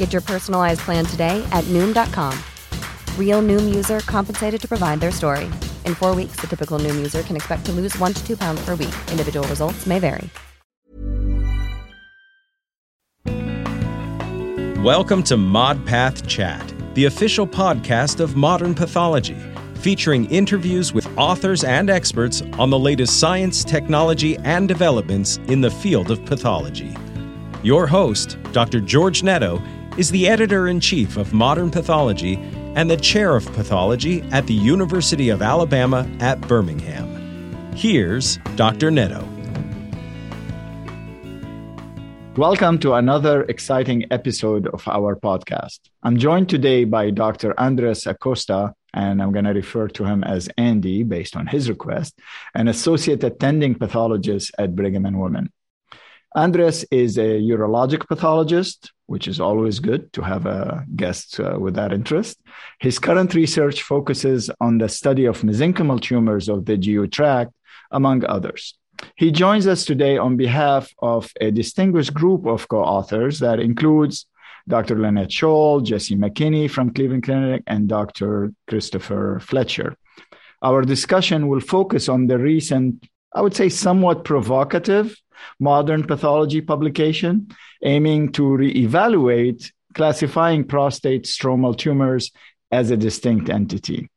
Get your personalized plan today at Noom.com. Real Noom user compensated to provide their story. In four weeks, the typical Noom user can expect to lose one to two pounds per week. Individual results may vary. Welcome to ModPath Chat, the official podcast of modern pathology, featuring interviews with authors and experts on the latest science, technology, and developments in the field of pathology. Your host, Dr. George Netto, is the editor in chief of Modern Pathology and the chair of pathology at the University of Alabama at Birmingham. Here's Dr. Netto. Welcome to another exciting episode of our podcast. I'm joined today by Dr. Andres Acosta, and I'm going to refer to him as Andy based on his request, an associate attending pathologist at Brigham and Women. Andres is a urologic pathologist, which is always good to have a guest uh, with that interest. His current research focuses on the study of mesenchymal tumors of the GU tract, among others. He joins us today on behalf of a distinguished group of co authors that includes Dr. Lynette Sholl, Jesse McKenney from Cleveland Clinic, and Dr. Christopher Fletcher. Our discussion will focus on the recent, I would say, somewhat provocative modern pathology publication aiming to reevaluate classifying prostate stromal tumors as a distinct entity.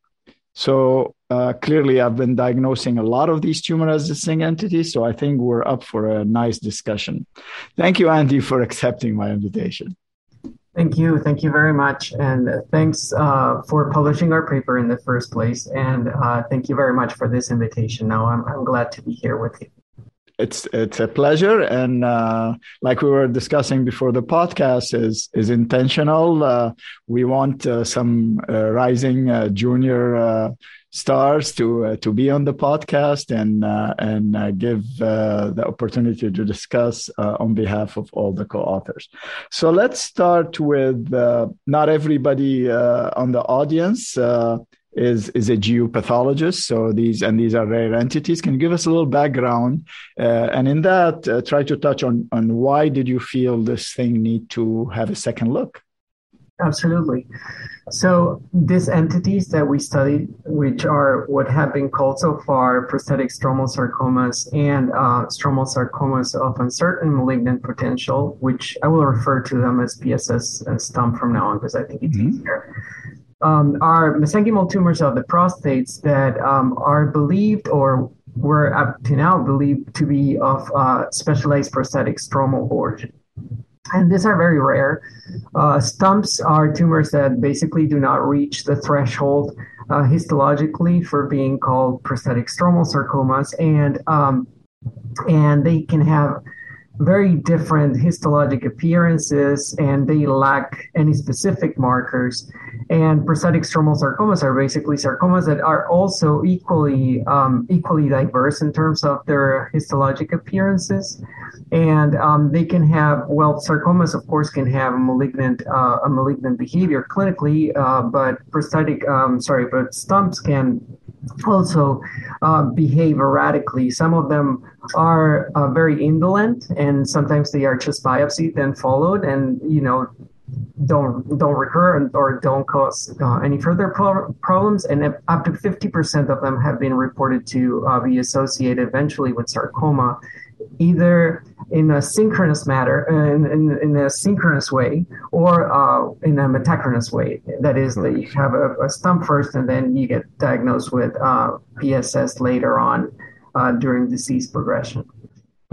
So uh, clearly, I've been diagnosing a lot of these tumors as distinct entities. So I think we're up for a nice discussion. Thank you, Andy, for accepting my invitation. Thank you. Thank you very much. And thanks uh, for publishing our paper in the first place. And uh, thank you very much for this invitation. Now, I'm, I'm glad to be here with you it's it's a pleasure. And uh, like we were discussing before the podcast is is intentional. Uh, we want uh, some uh, rising uh, junior uh, stars to to be on the podcast and and give the opportunity to discuss on behalf of all the co-authors. So let's start with not everybody on the audience is is a GU pathologist. So these and these are rare entities. Can you give us a little background? Uh, and in that, uh, try to touch on on why did you feel this thing need to have a second look? Absolutely. So these entities that we studied, which are what have been called so far prostatic stromal sarcomas and uh, stromal sarcomas of uncertain malignant potential, which I will refer to them as PSS and STUMP from now on because I think it's mm-hmm. easier um, are mesenchymal tumors of the prostates that um, are believed or were up to now believed to be of uh, specialized prostatic stromal origin. And these are very rare. Uh, stumps are tumors that basically do not reach the threshold uh, histologically for being called prostatic stromal sarcomas, and um, and they can have very different histologic appearances and they lack any specific markers. And prostatic stromal sarcomas are basically sarcomas that are also equally um, equally diverse in terms of their histologic appearances. And um, they can have well, sarcomas of course can have a malignant uh, a malignant behavior clinically, uh, but prostatic um, sorry, but stumps can also uh, behave erratically. Some of them are uh, very indolent, and sometimes they are just biopsied then followed, and you know don't don't recur or don't cause uh, any further pro- problems. And up to 50% of them have been reported to uh, be associated eventually with sarcoma either in a synchronous matter, in, in, in a synchronous way, or uh, in a metachronous way. That is, that you have a, a, stump first, and then you get diagnosed with uh, PSS later on uh, during disease progression.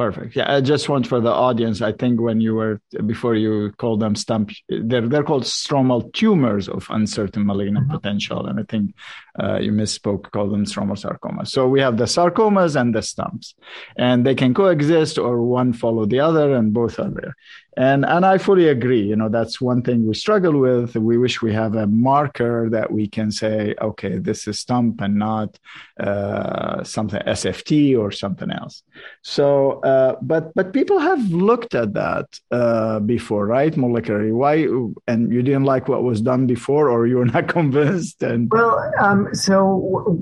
Perfect. Yeah, I just want for the audience. I think when you were before you called them stump, they're they're called stromal tumors of uncertain malignant mm-hmm. potential, and I think uh, you misspoke, called them stromal sarcomas. So we have the sarcomas and the stumps, and they can coexist or one follow the other, and both are there and and i fully agree you know that's one thing we struggle with. We wish we have a marker that we can say okay this is stump and not uh, something sft or something else. So uh, but but people have looked at that uh, before right molecularly? Why and you didn't like what was done before or you were not convinced? And well um, so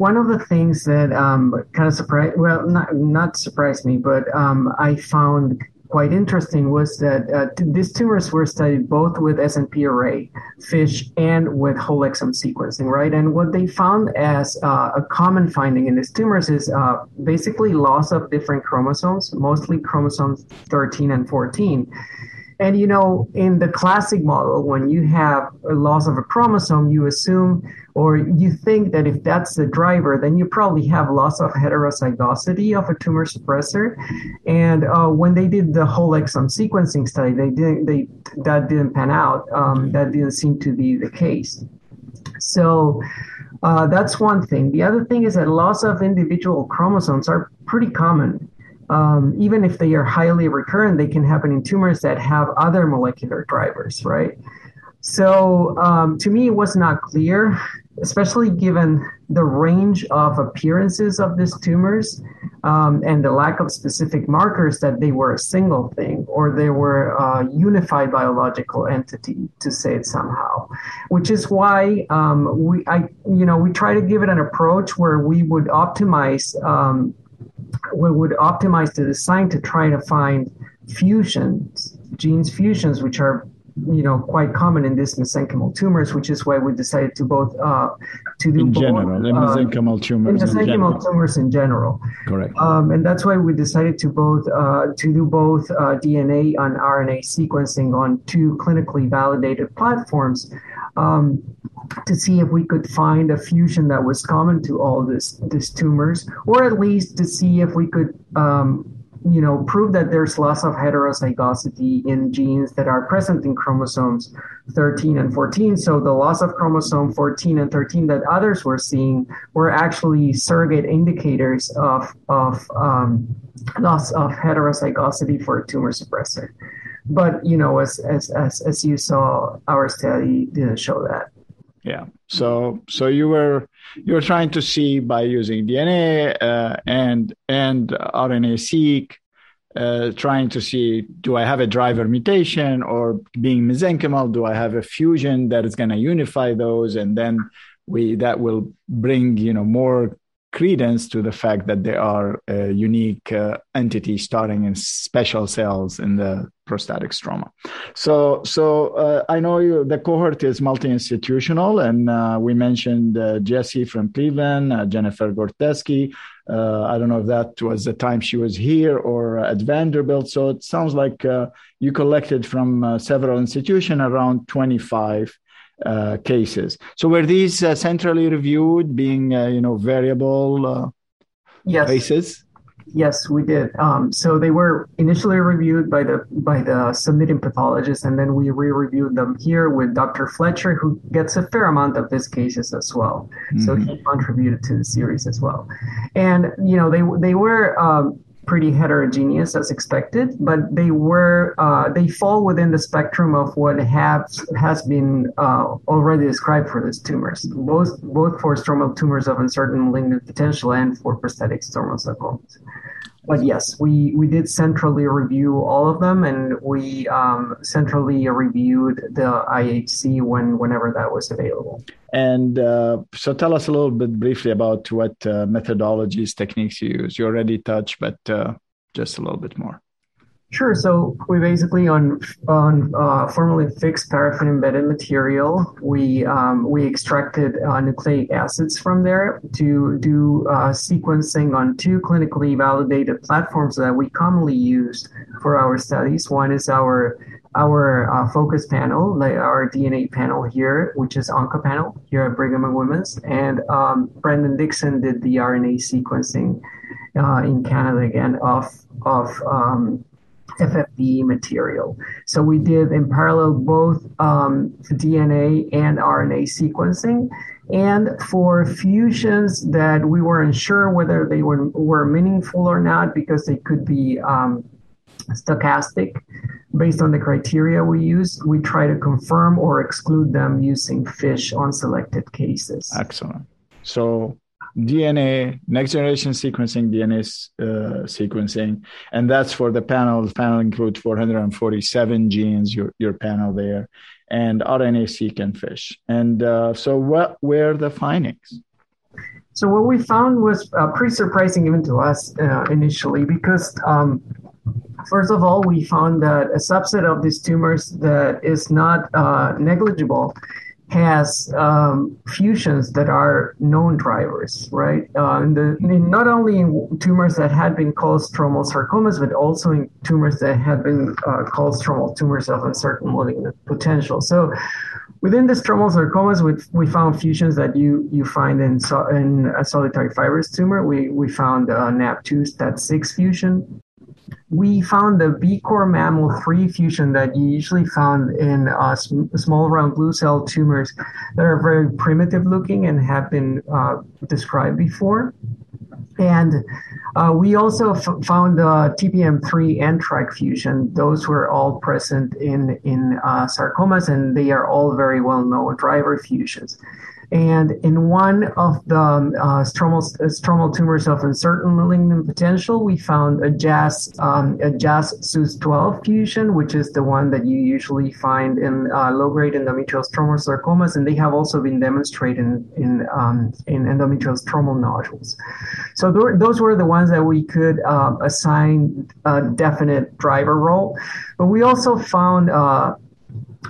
one of the things that um, kind of surprised well not not surprised me but um, i found quite interesting was that uh, these tumors were studied both with SNP array, FISH, and with whole exome sequencing, right? And what they found as uh, a common finding in these tumors is uh, basically loss of different chromosomes, mostly chromosomes 13 and 14. And you know, in the classic model, when you have a loss of a chromosome, you assume or you think that if that's the driver, then you probably have loss of heterozygosity of a tumor suppressor. And uh, when they did the whole exome sequencing study, they didn't they that didn't pan out. Um, that didn't seem to be the case. So. Uh, that's one thing. The other thing is that loss of individual chromosomes are pretty common um, even if they are highly recurrent, they can happen in tumors that have other molecular drivers, right? So um, to me, it was not clear, especially given the range of appearances of these tumors um, and the lack of specific markers that they were a single thing or they were a unified biological entity, to say it somehow. Which is why um, we, I, you know, we try to give it an approach where we would optimize um, we would optimize the design to try to find fusions, genes fusions, which are you know quite common in these mesenchymal tumors, which is why we decided to both uh, to do in both, general uh, mesenchymal tumors. In mesenchymal in tumors in general. Correct. Um, and that's why we decided to both uh, to do both uh, DNA and RNA sequencing on two clinically validated platforms. Um, to see if we could find a fusion that was common to all this these tumors, or at least to see if we could um, you know, prove that there's loss of heterozygosity in genes that are present in chromosomes 13 and 14. So the loss of chromosome 14 and 13 that others were seeing were actually surrogate indicators of, of um, loss of heterozygosity for a tumor suppressor. But, you know, as, as, as, as you saw, our study didn't show that. Yeah. So, so you were you're trying to see by using DNA uh, and and RNA-seq, uh, trying to see do I have a driver mutation or being mesenchymal, do I have a fusion that is going to unify those, and then we that will bring you know more credence to the fact that they are a unique uh, entity starting in special cells in the prostatic stroma. So, so uh, I know you, the cohort is multi-institutional, and uh, we mentioned uh, Jesse from Cleveland, uh, Jennifer Gordetsky. Uh, I don't know if that was the time she was here or at Vanderbilt. So it sounds like you collected from several institutions around 25 uh, cases. So were these uh, centrally reviewed, being uh, you know variable uh, yes. cases? Yes, we did. Um, so they were initially reviewed by the by the submitting pathologist, and then we re-reviewed them here with Dr. Fletcher, who gets a fair amount of these cases as well. Mm-hmm. So he contributed to the series as well. And you know, they they were um, pretty heterogeneous as expected, but they were uh, they fall within the spectrum of what have has been uh, already described for these tumors, both both for stromal tumors of uncertain malignant potential and for prostatic stromal sarcomas but yes, we, we did centrally review all of them, and we um, centrally reviewed the IHC when whenever that was available. And uh, so, tell us a little bit briefly about what uh, methodologies, techniques you use. You already touched, but uh, just a little bit more. Sure. So we basically on on uh, formalin fixed paraffin embedded material, we um, we extracted uh, nucleic acids from there to do uh, sequencing on two clinically validated platforms that we commonly use for our studies. One is our our uh, focus panel, like our DNA panel here, which is OncoPanel here at Brigham and Women's, and um, Brendan Dickson did the RNA sequencing uh, in Canada again of of um, FFPE material. So we did in parallel both um, DNA and RNA sequencing. And for fusions that we weren't sure whether they were, were meaningful or not because they could be um, stochastic based on the criteria we use, we try to confirm or exclude them using FISH on selected cases. Excellent. So DNA, next generation sequencing, DNA uh, sequencing, and that's for the panel. The panel includes 447 genes, your, your panel there, and RNA-seq and FISH. And uh, so, what were the findings? So, what we found was uh, pretty surprising even to us uh, initially, because um, first of all, we found that a subset of these tumors that is not uh, negligible has um, fusions that are known drivers, right? Uh, in the, in not only in tumors that had been called stromal sarcomas, but also in tumors that had been uh, called stromal tumors of uncertain malignant potential. So within the stromal sarcomas, we, we found fusions that you, you find in, so, in a solitary fibrous tumor. We, we found a NAB2 STAT6 fusion we found the BCOR-MAML3 fusion that you usually found in uh, small round blue cell tumors that are very primitive looking and have been uh, described before. And uh, we also f- found the TPM3 NTRK fusion. Those were all present in, in uh, sarcomas, and they are all very well known driver fusions. And in one of the um, uh, stromal, uh, stromal tumors of uncertain malignant potential, we found a JAS, um, a JAS SUZ12 fusion, which is the one that you usually find in uh, low-grade endometrial stromal sarcomas, and they have also been demonstrated in in, um, in endometrial stromal nodules. So th- those were the ones that we could uh, assign a definite driver role, but we also found uh,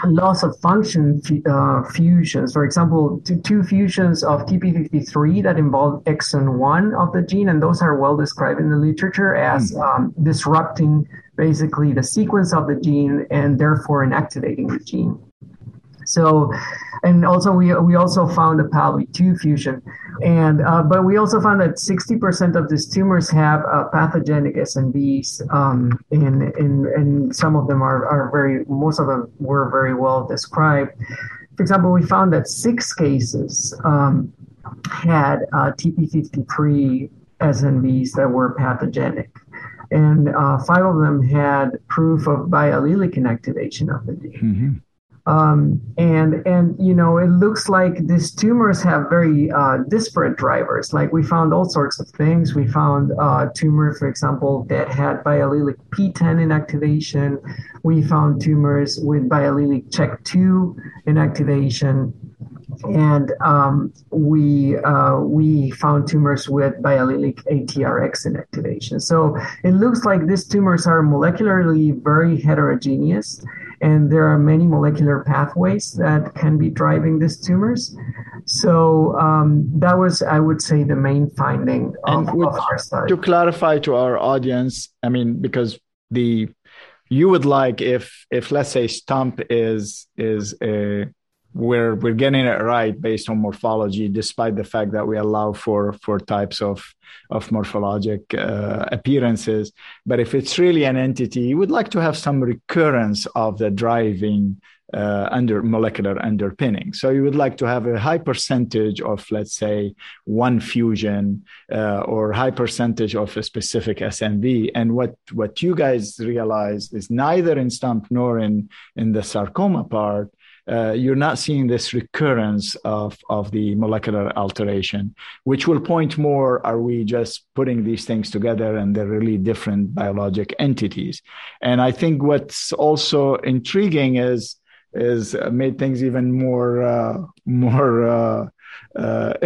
loss of function uh, fusions. For example, two, two, fusions of TP53 that involve exon 1 of the gene, and those are well described in the literature as mm. um, disrupting basically the sequence of the gene and therefore inactivating the gene. So, and also we we also found a PALB2 fusion, and uh, but we also found that 60% of these tumors have uh, pathogenic SNVs, um, and, and and some of them are are very most of them were very well described. For example, we found that six cases um, had uh, TP53 SNVs that were pathogenic and uh, five of them had proof of biallelic inactivation of the gene. Um, and and you know it looks like these tumors have very uh, disparate drivers. Like we found all sorts of things. We found uh, tumors, for example, that had biallelic PTEN inactivation. We found tumors with biallelic CHEK2 inactivation and um, we uh, we found tumors with biallelic ATRX inactivation. So it looks like these tumors are molecularly very heterogeneous, and there are many molecular pathways that can be driving these tumors. So um, that was, I would say, the main finding of, of our study. To clarify to our audience, I mean, because the you would like if if let's say stump is is a we're we're getting it right based on morphology, despite the fact that we allow for for types of of morphologic uh, appearances. But if it's really an entity, you would like to have some recurrence of the driving uh, under molecular underpinning. So you would like to have a high percentage of, let's say, one fusion uh, or high percentage of a specific SNV. And what what you guys realize is neither in stump nor in in the sarcoma part uh, you're not seeing this recurrence of, of the molecular alteration, which will point more are we just putting these things together and they're really different biologic entities? And I think what's also intriguing is is made things even more uh, more uh, uh,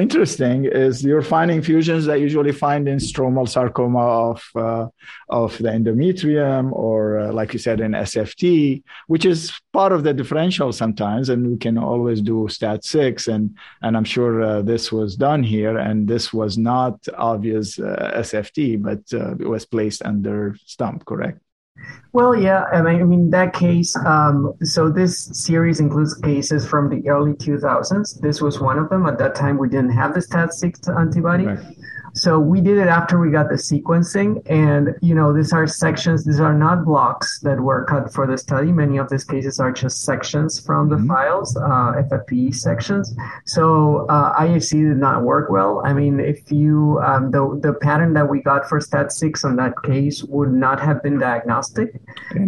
interesting is you're finding fusions that usually find in stromal sarcoma of uh, of the endometrium or uh, like you said in sft which is part of the differential sometimes and we can always do stat 6 and and i'm sure uh, this was done here and this was not obvious uh, sft but uh, it was placed under stump correct well, yeah, I mean, I mean that case. Um, so this series includes cases from the early 2000s. This was one of them. At that time, we didn't have the STAT6 antibody. Right. So we did it after we got the sequencing. And, you know, these are sections, these are not blocks that were cut for the study. Many of these cases are just sections from the mm-hmm. files, uh, FFPE sections. So uh, IHC did not work well. I mean, if you, um, the, the pattern that we got for STAT6 on that case would not have been diagnostic.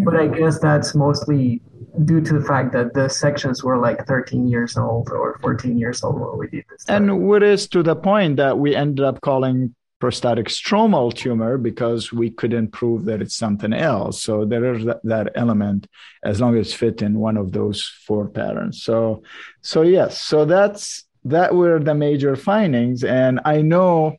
But I guess that's mostly due to the fact that the sections were like 13 years old or 14 years old when we did this. And what is to the point that we ended up calling prostatic stromal tumor because we couldn't prove that it's something else. So there is that, that element as long as fit in one of those four patterns. So, so yes, so that's that were the major findings. And I know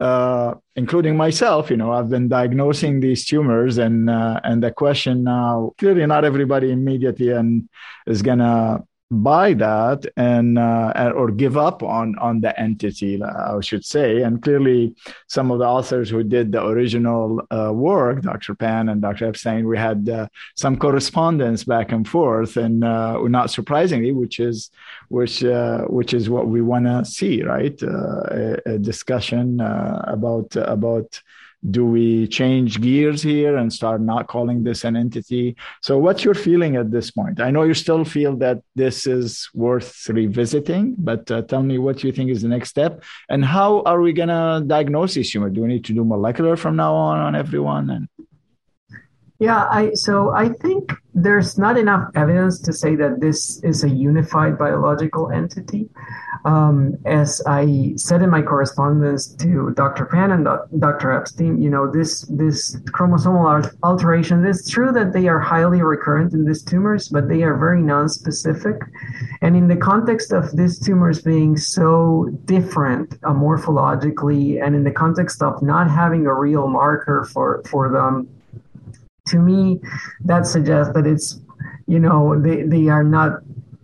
uh, including myself, you know, I've been diagnosing these tumors, and uh, and the question now clearly not everybody immediately and is gonna buy that and uh, or give up on on the entity i should say. And clearly some of the authors who did the original uh, work dr pan and dr epstein we had uh, some correspondence back and forth and uh, not surprisingly which is which uh, which is what we want to see right? Uh, a, a, discussion about about do we change gears here and start not calling this an entity? So what's your feeling at this point? I know you still feel that this is worth revisiting but uh, tell me what you think is the next step. And how are we going to diagnose this tumor? Do we need to do molecular from now on on everyone? And yeah, I so I think there's not enough evidence to say that this is a unified biological entity. Um, as I said in my correspondence to Dr. Pan and Dr. Epstein, you know, this this chromosomal alteration. It's true that they are highly recurrent in these tumors, but they are very non-specific. And in the context of these tumors being so different uh, morphologically, and in the context of not having a real marker for for them to me, that suggests that it's, you know, they, they are not,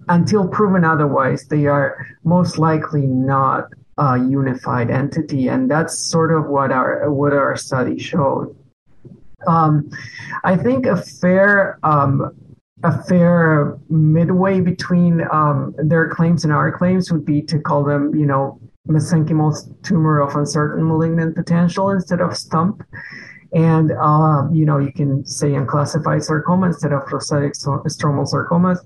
until proven otherwise, they are most likely not a unified entity. And that's sort of what our, what our study showed. Um, I think a fair, um, a fair midway between um, their claims and our claims would be to call them, you know, mesenchymal tumor of uncertain malignant potential instead of stump. And, um, you know, you can say unclassified sarcoma instead of prostatic stromal sarcomas.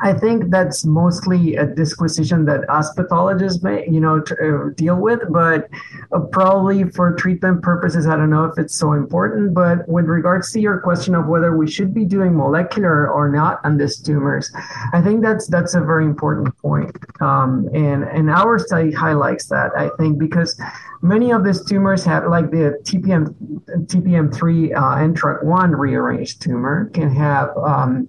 I think that's mostly a disquisition that us pathologists may, you know, uh, deal with, but uh, probably for treatment purposes, I don't know if it's so important. But with regards to your question of whether we should be doing molecular or not on these tumors, I think that's that's a very important point. Um, and and our study highlights that I think because many of these tumors have like the TPM TPM3 uh, NTRK1 rearranged tumor can have um,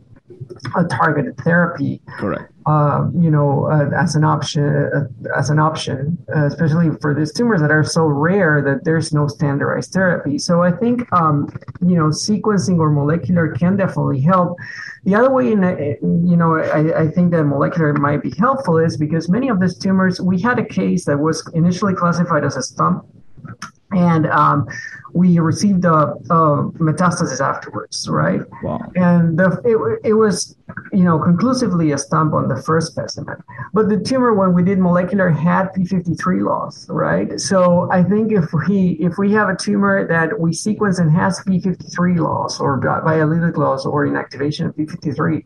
a targeted therapy. Correct. Uh, you know, uh, as an option, uh, as an option, uh, especially for these tumors that are so rare that there's no standardized therapy. So I think, um, you know, sequencing or molecular can definitely help. The other way, in, you know, I, I think that molecular might be helpful is because many of these tumors, we had a case that was initially classified as a stump and um, we received a, a, metastasis afterwards, right? Wow. And the, it, it was, you know, conclusively a stump on the first specimen. But the tumor, when we did molecular, had p53 loss, right? So I think if we if we have a tumor that we sequence and has p53 loss or biallelic loss or inactivation of p53,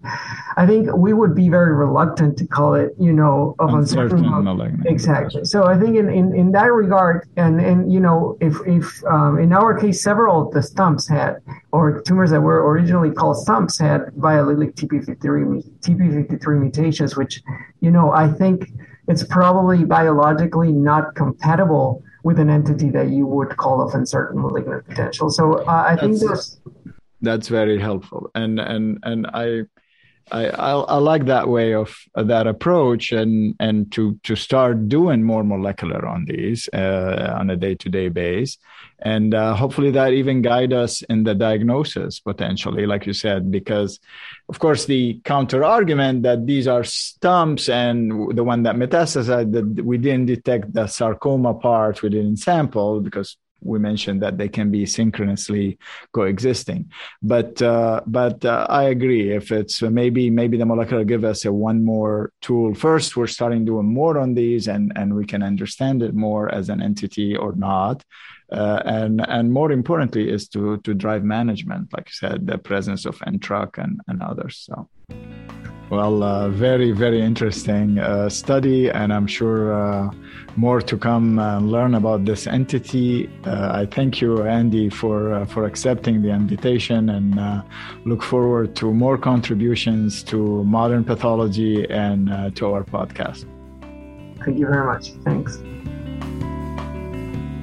I think we would be very reluctant to call it, you know, of uncertain. uncertain exactly. So I think in, in, in that regard, and and you know, if if um, in our case, several of the stumps had, or tumors that were originally called stumps had biallelic TP53, TP53 mutations, which, you know, I think it's probably biologically not compatible with an entity that you would call of uncertain malignant potential. So uh, I think that's, that's very helpful. And, and, and I, I, I, I like that way of uh, that approach, and and to to start doing more molecular on these uh, on a day to day base, and uh, hopefully that even guide us in the diagnosis potentially, like you said, because of course the counter argument that these are stumps and the one that metastasized that we didn't detect the sarcoma part we didn't sample because we mentioned that they can be synchronously coexisting. But uh, but uh, I agree. If it's uh, maybe maybe the molecular give us a one more tool. First, we're starting doing more on these, and and we can understand it more as an entity or not. Uh, and and more importantly is to to drive management, like you said, the presence of NTRK and, and others. So. Well, uh, very, very interesting uh, study, and I'm sure uh, more to come and learn about this entity. Uh, I thank you, Andy, for uh, for accepting the invitation, and uh, look forward to more contributions to modern pathology and to our podcast. Thank you very much. Thanks.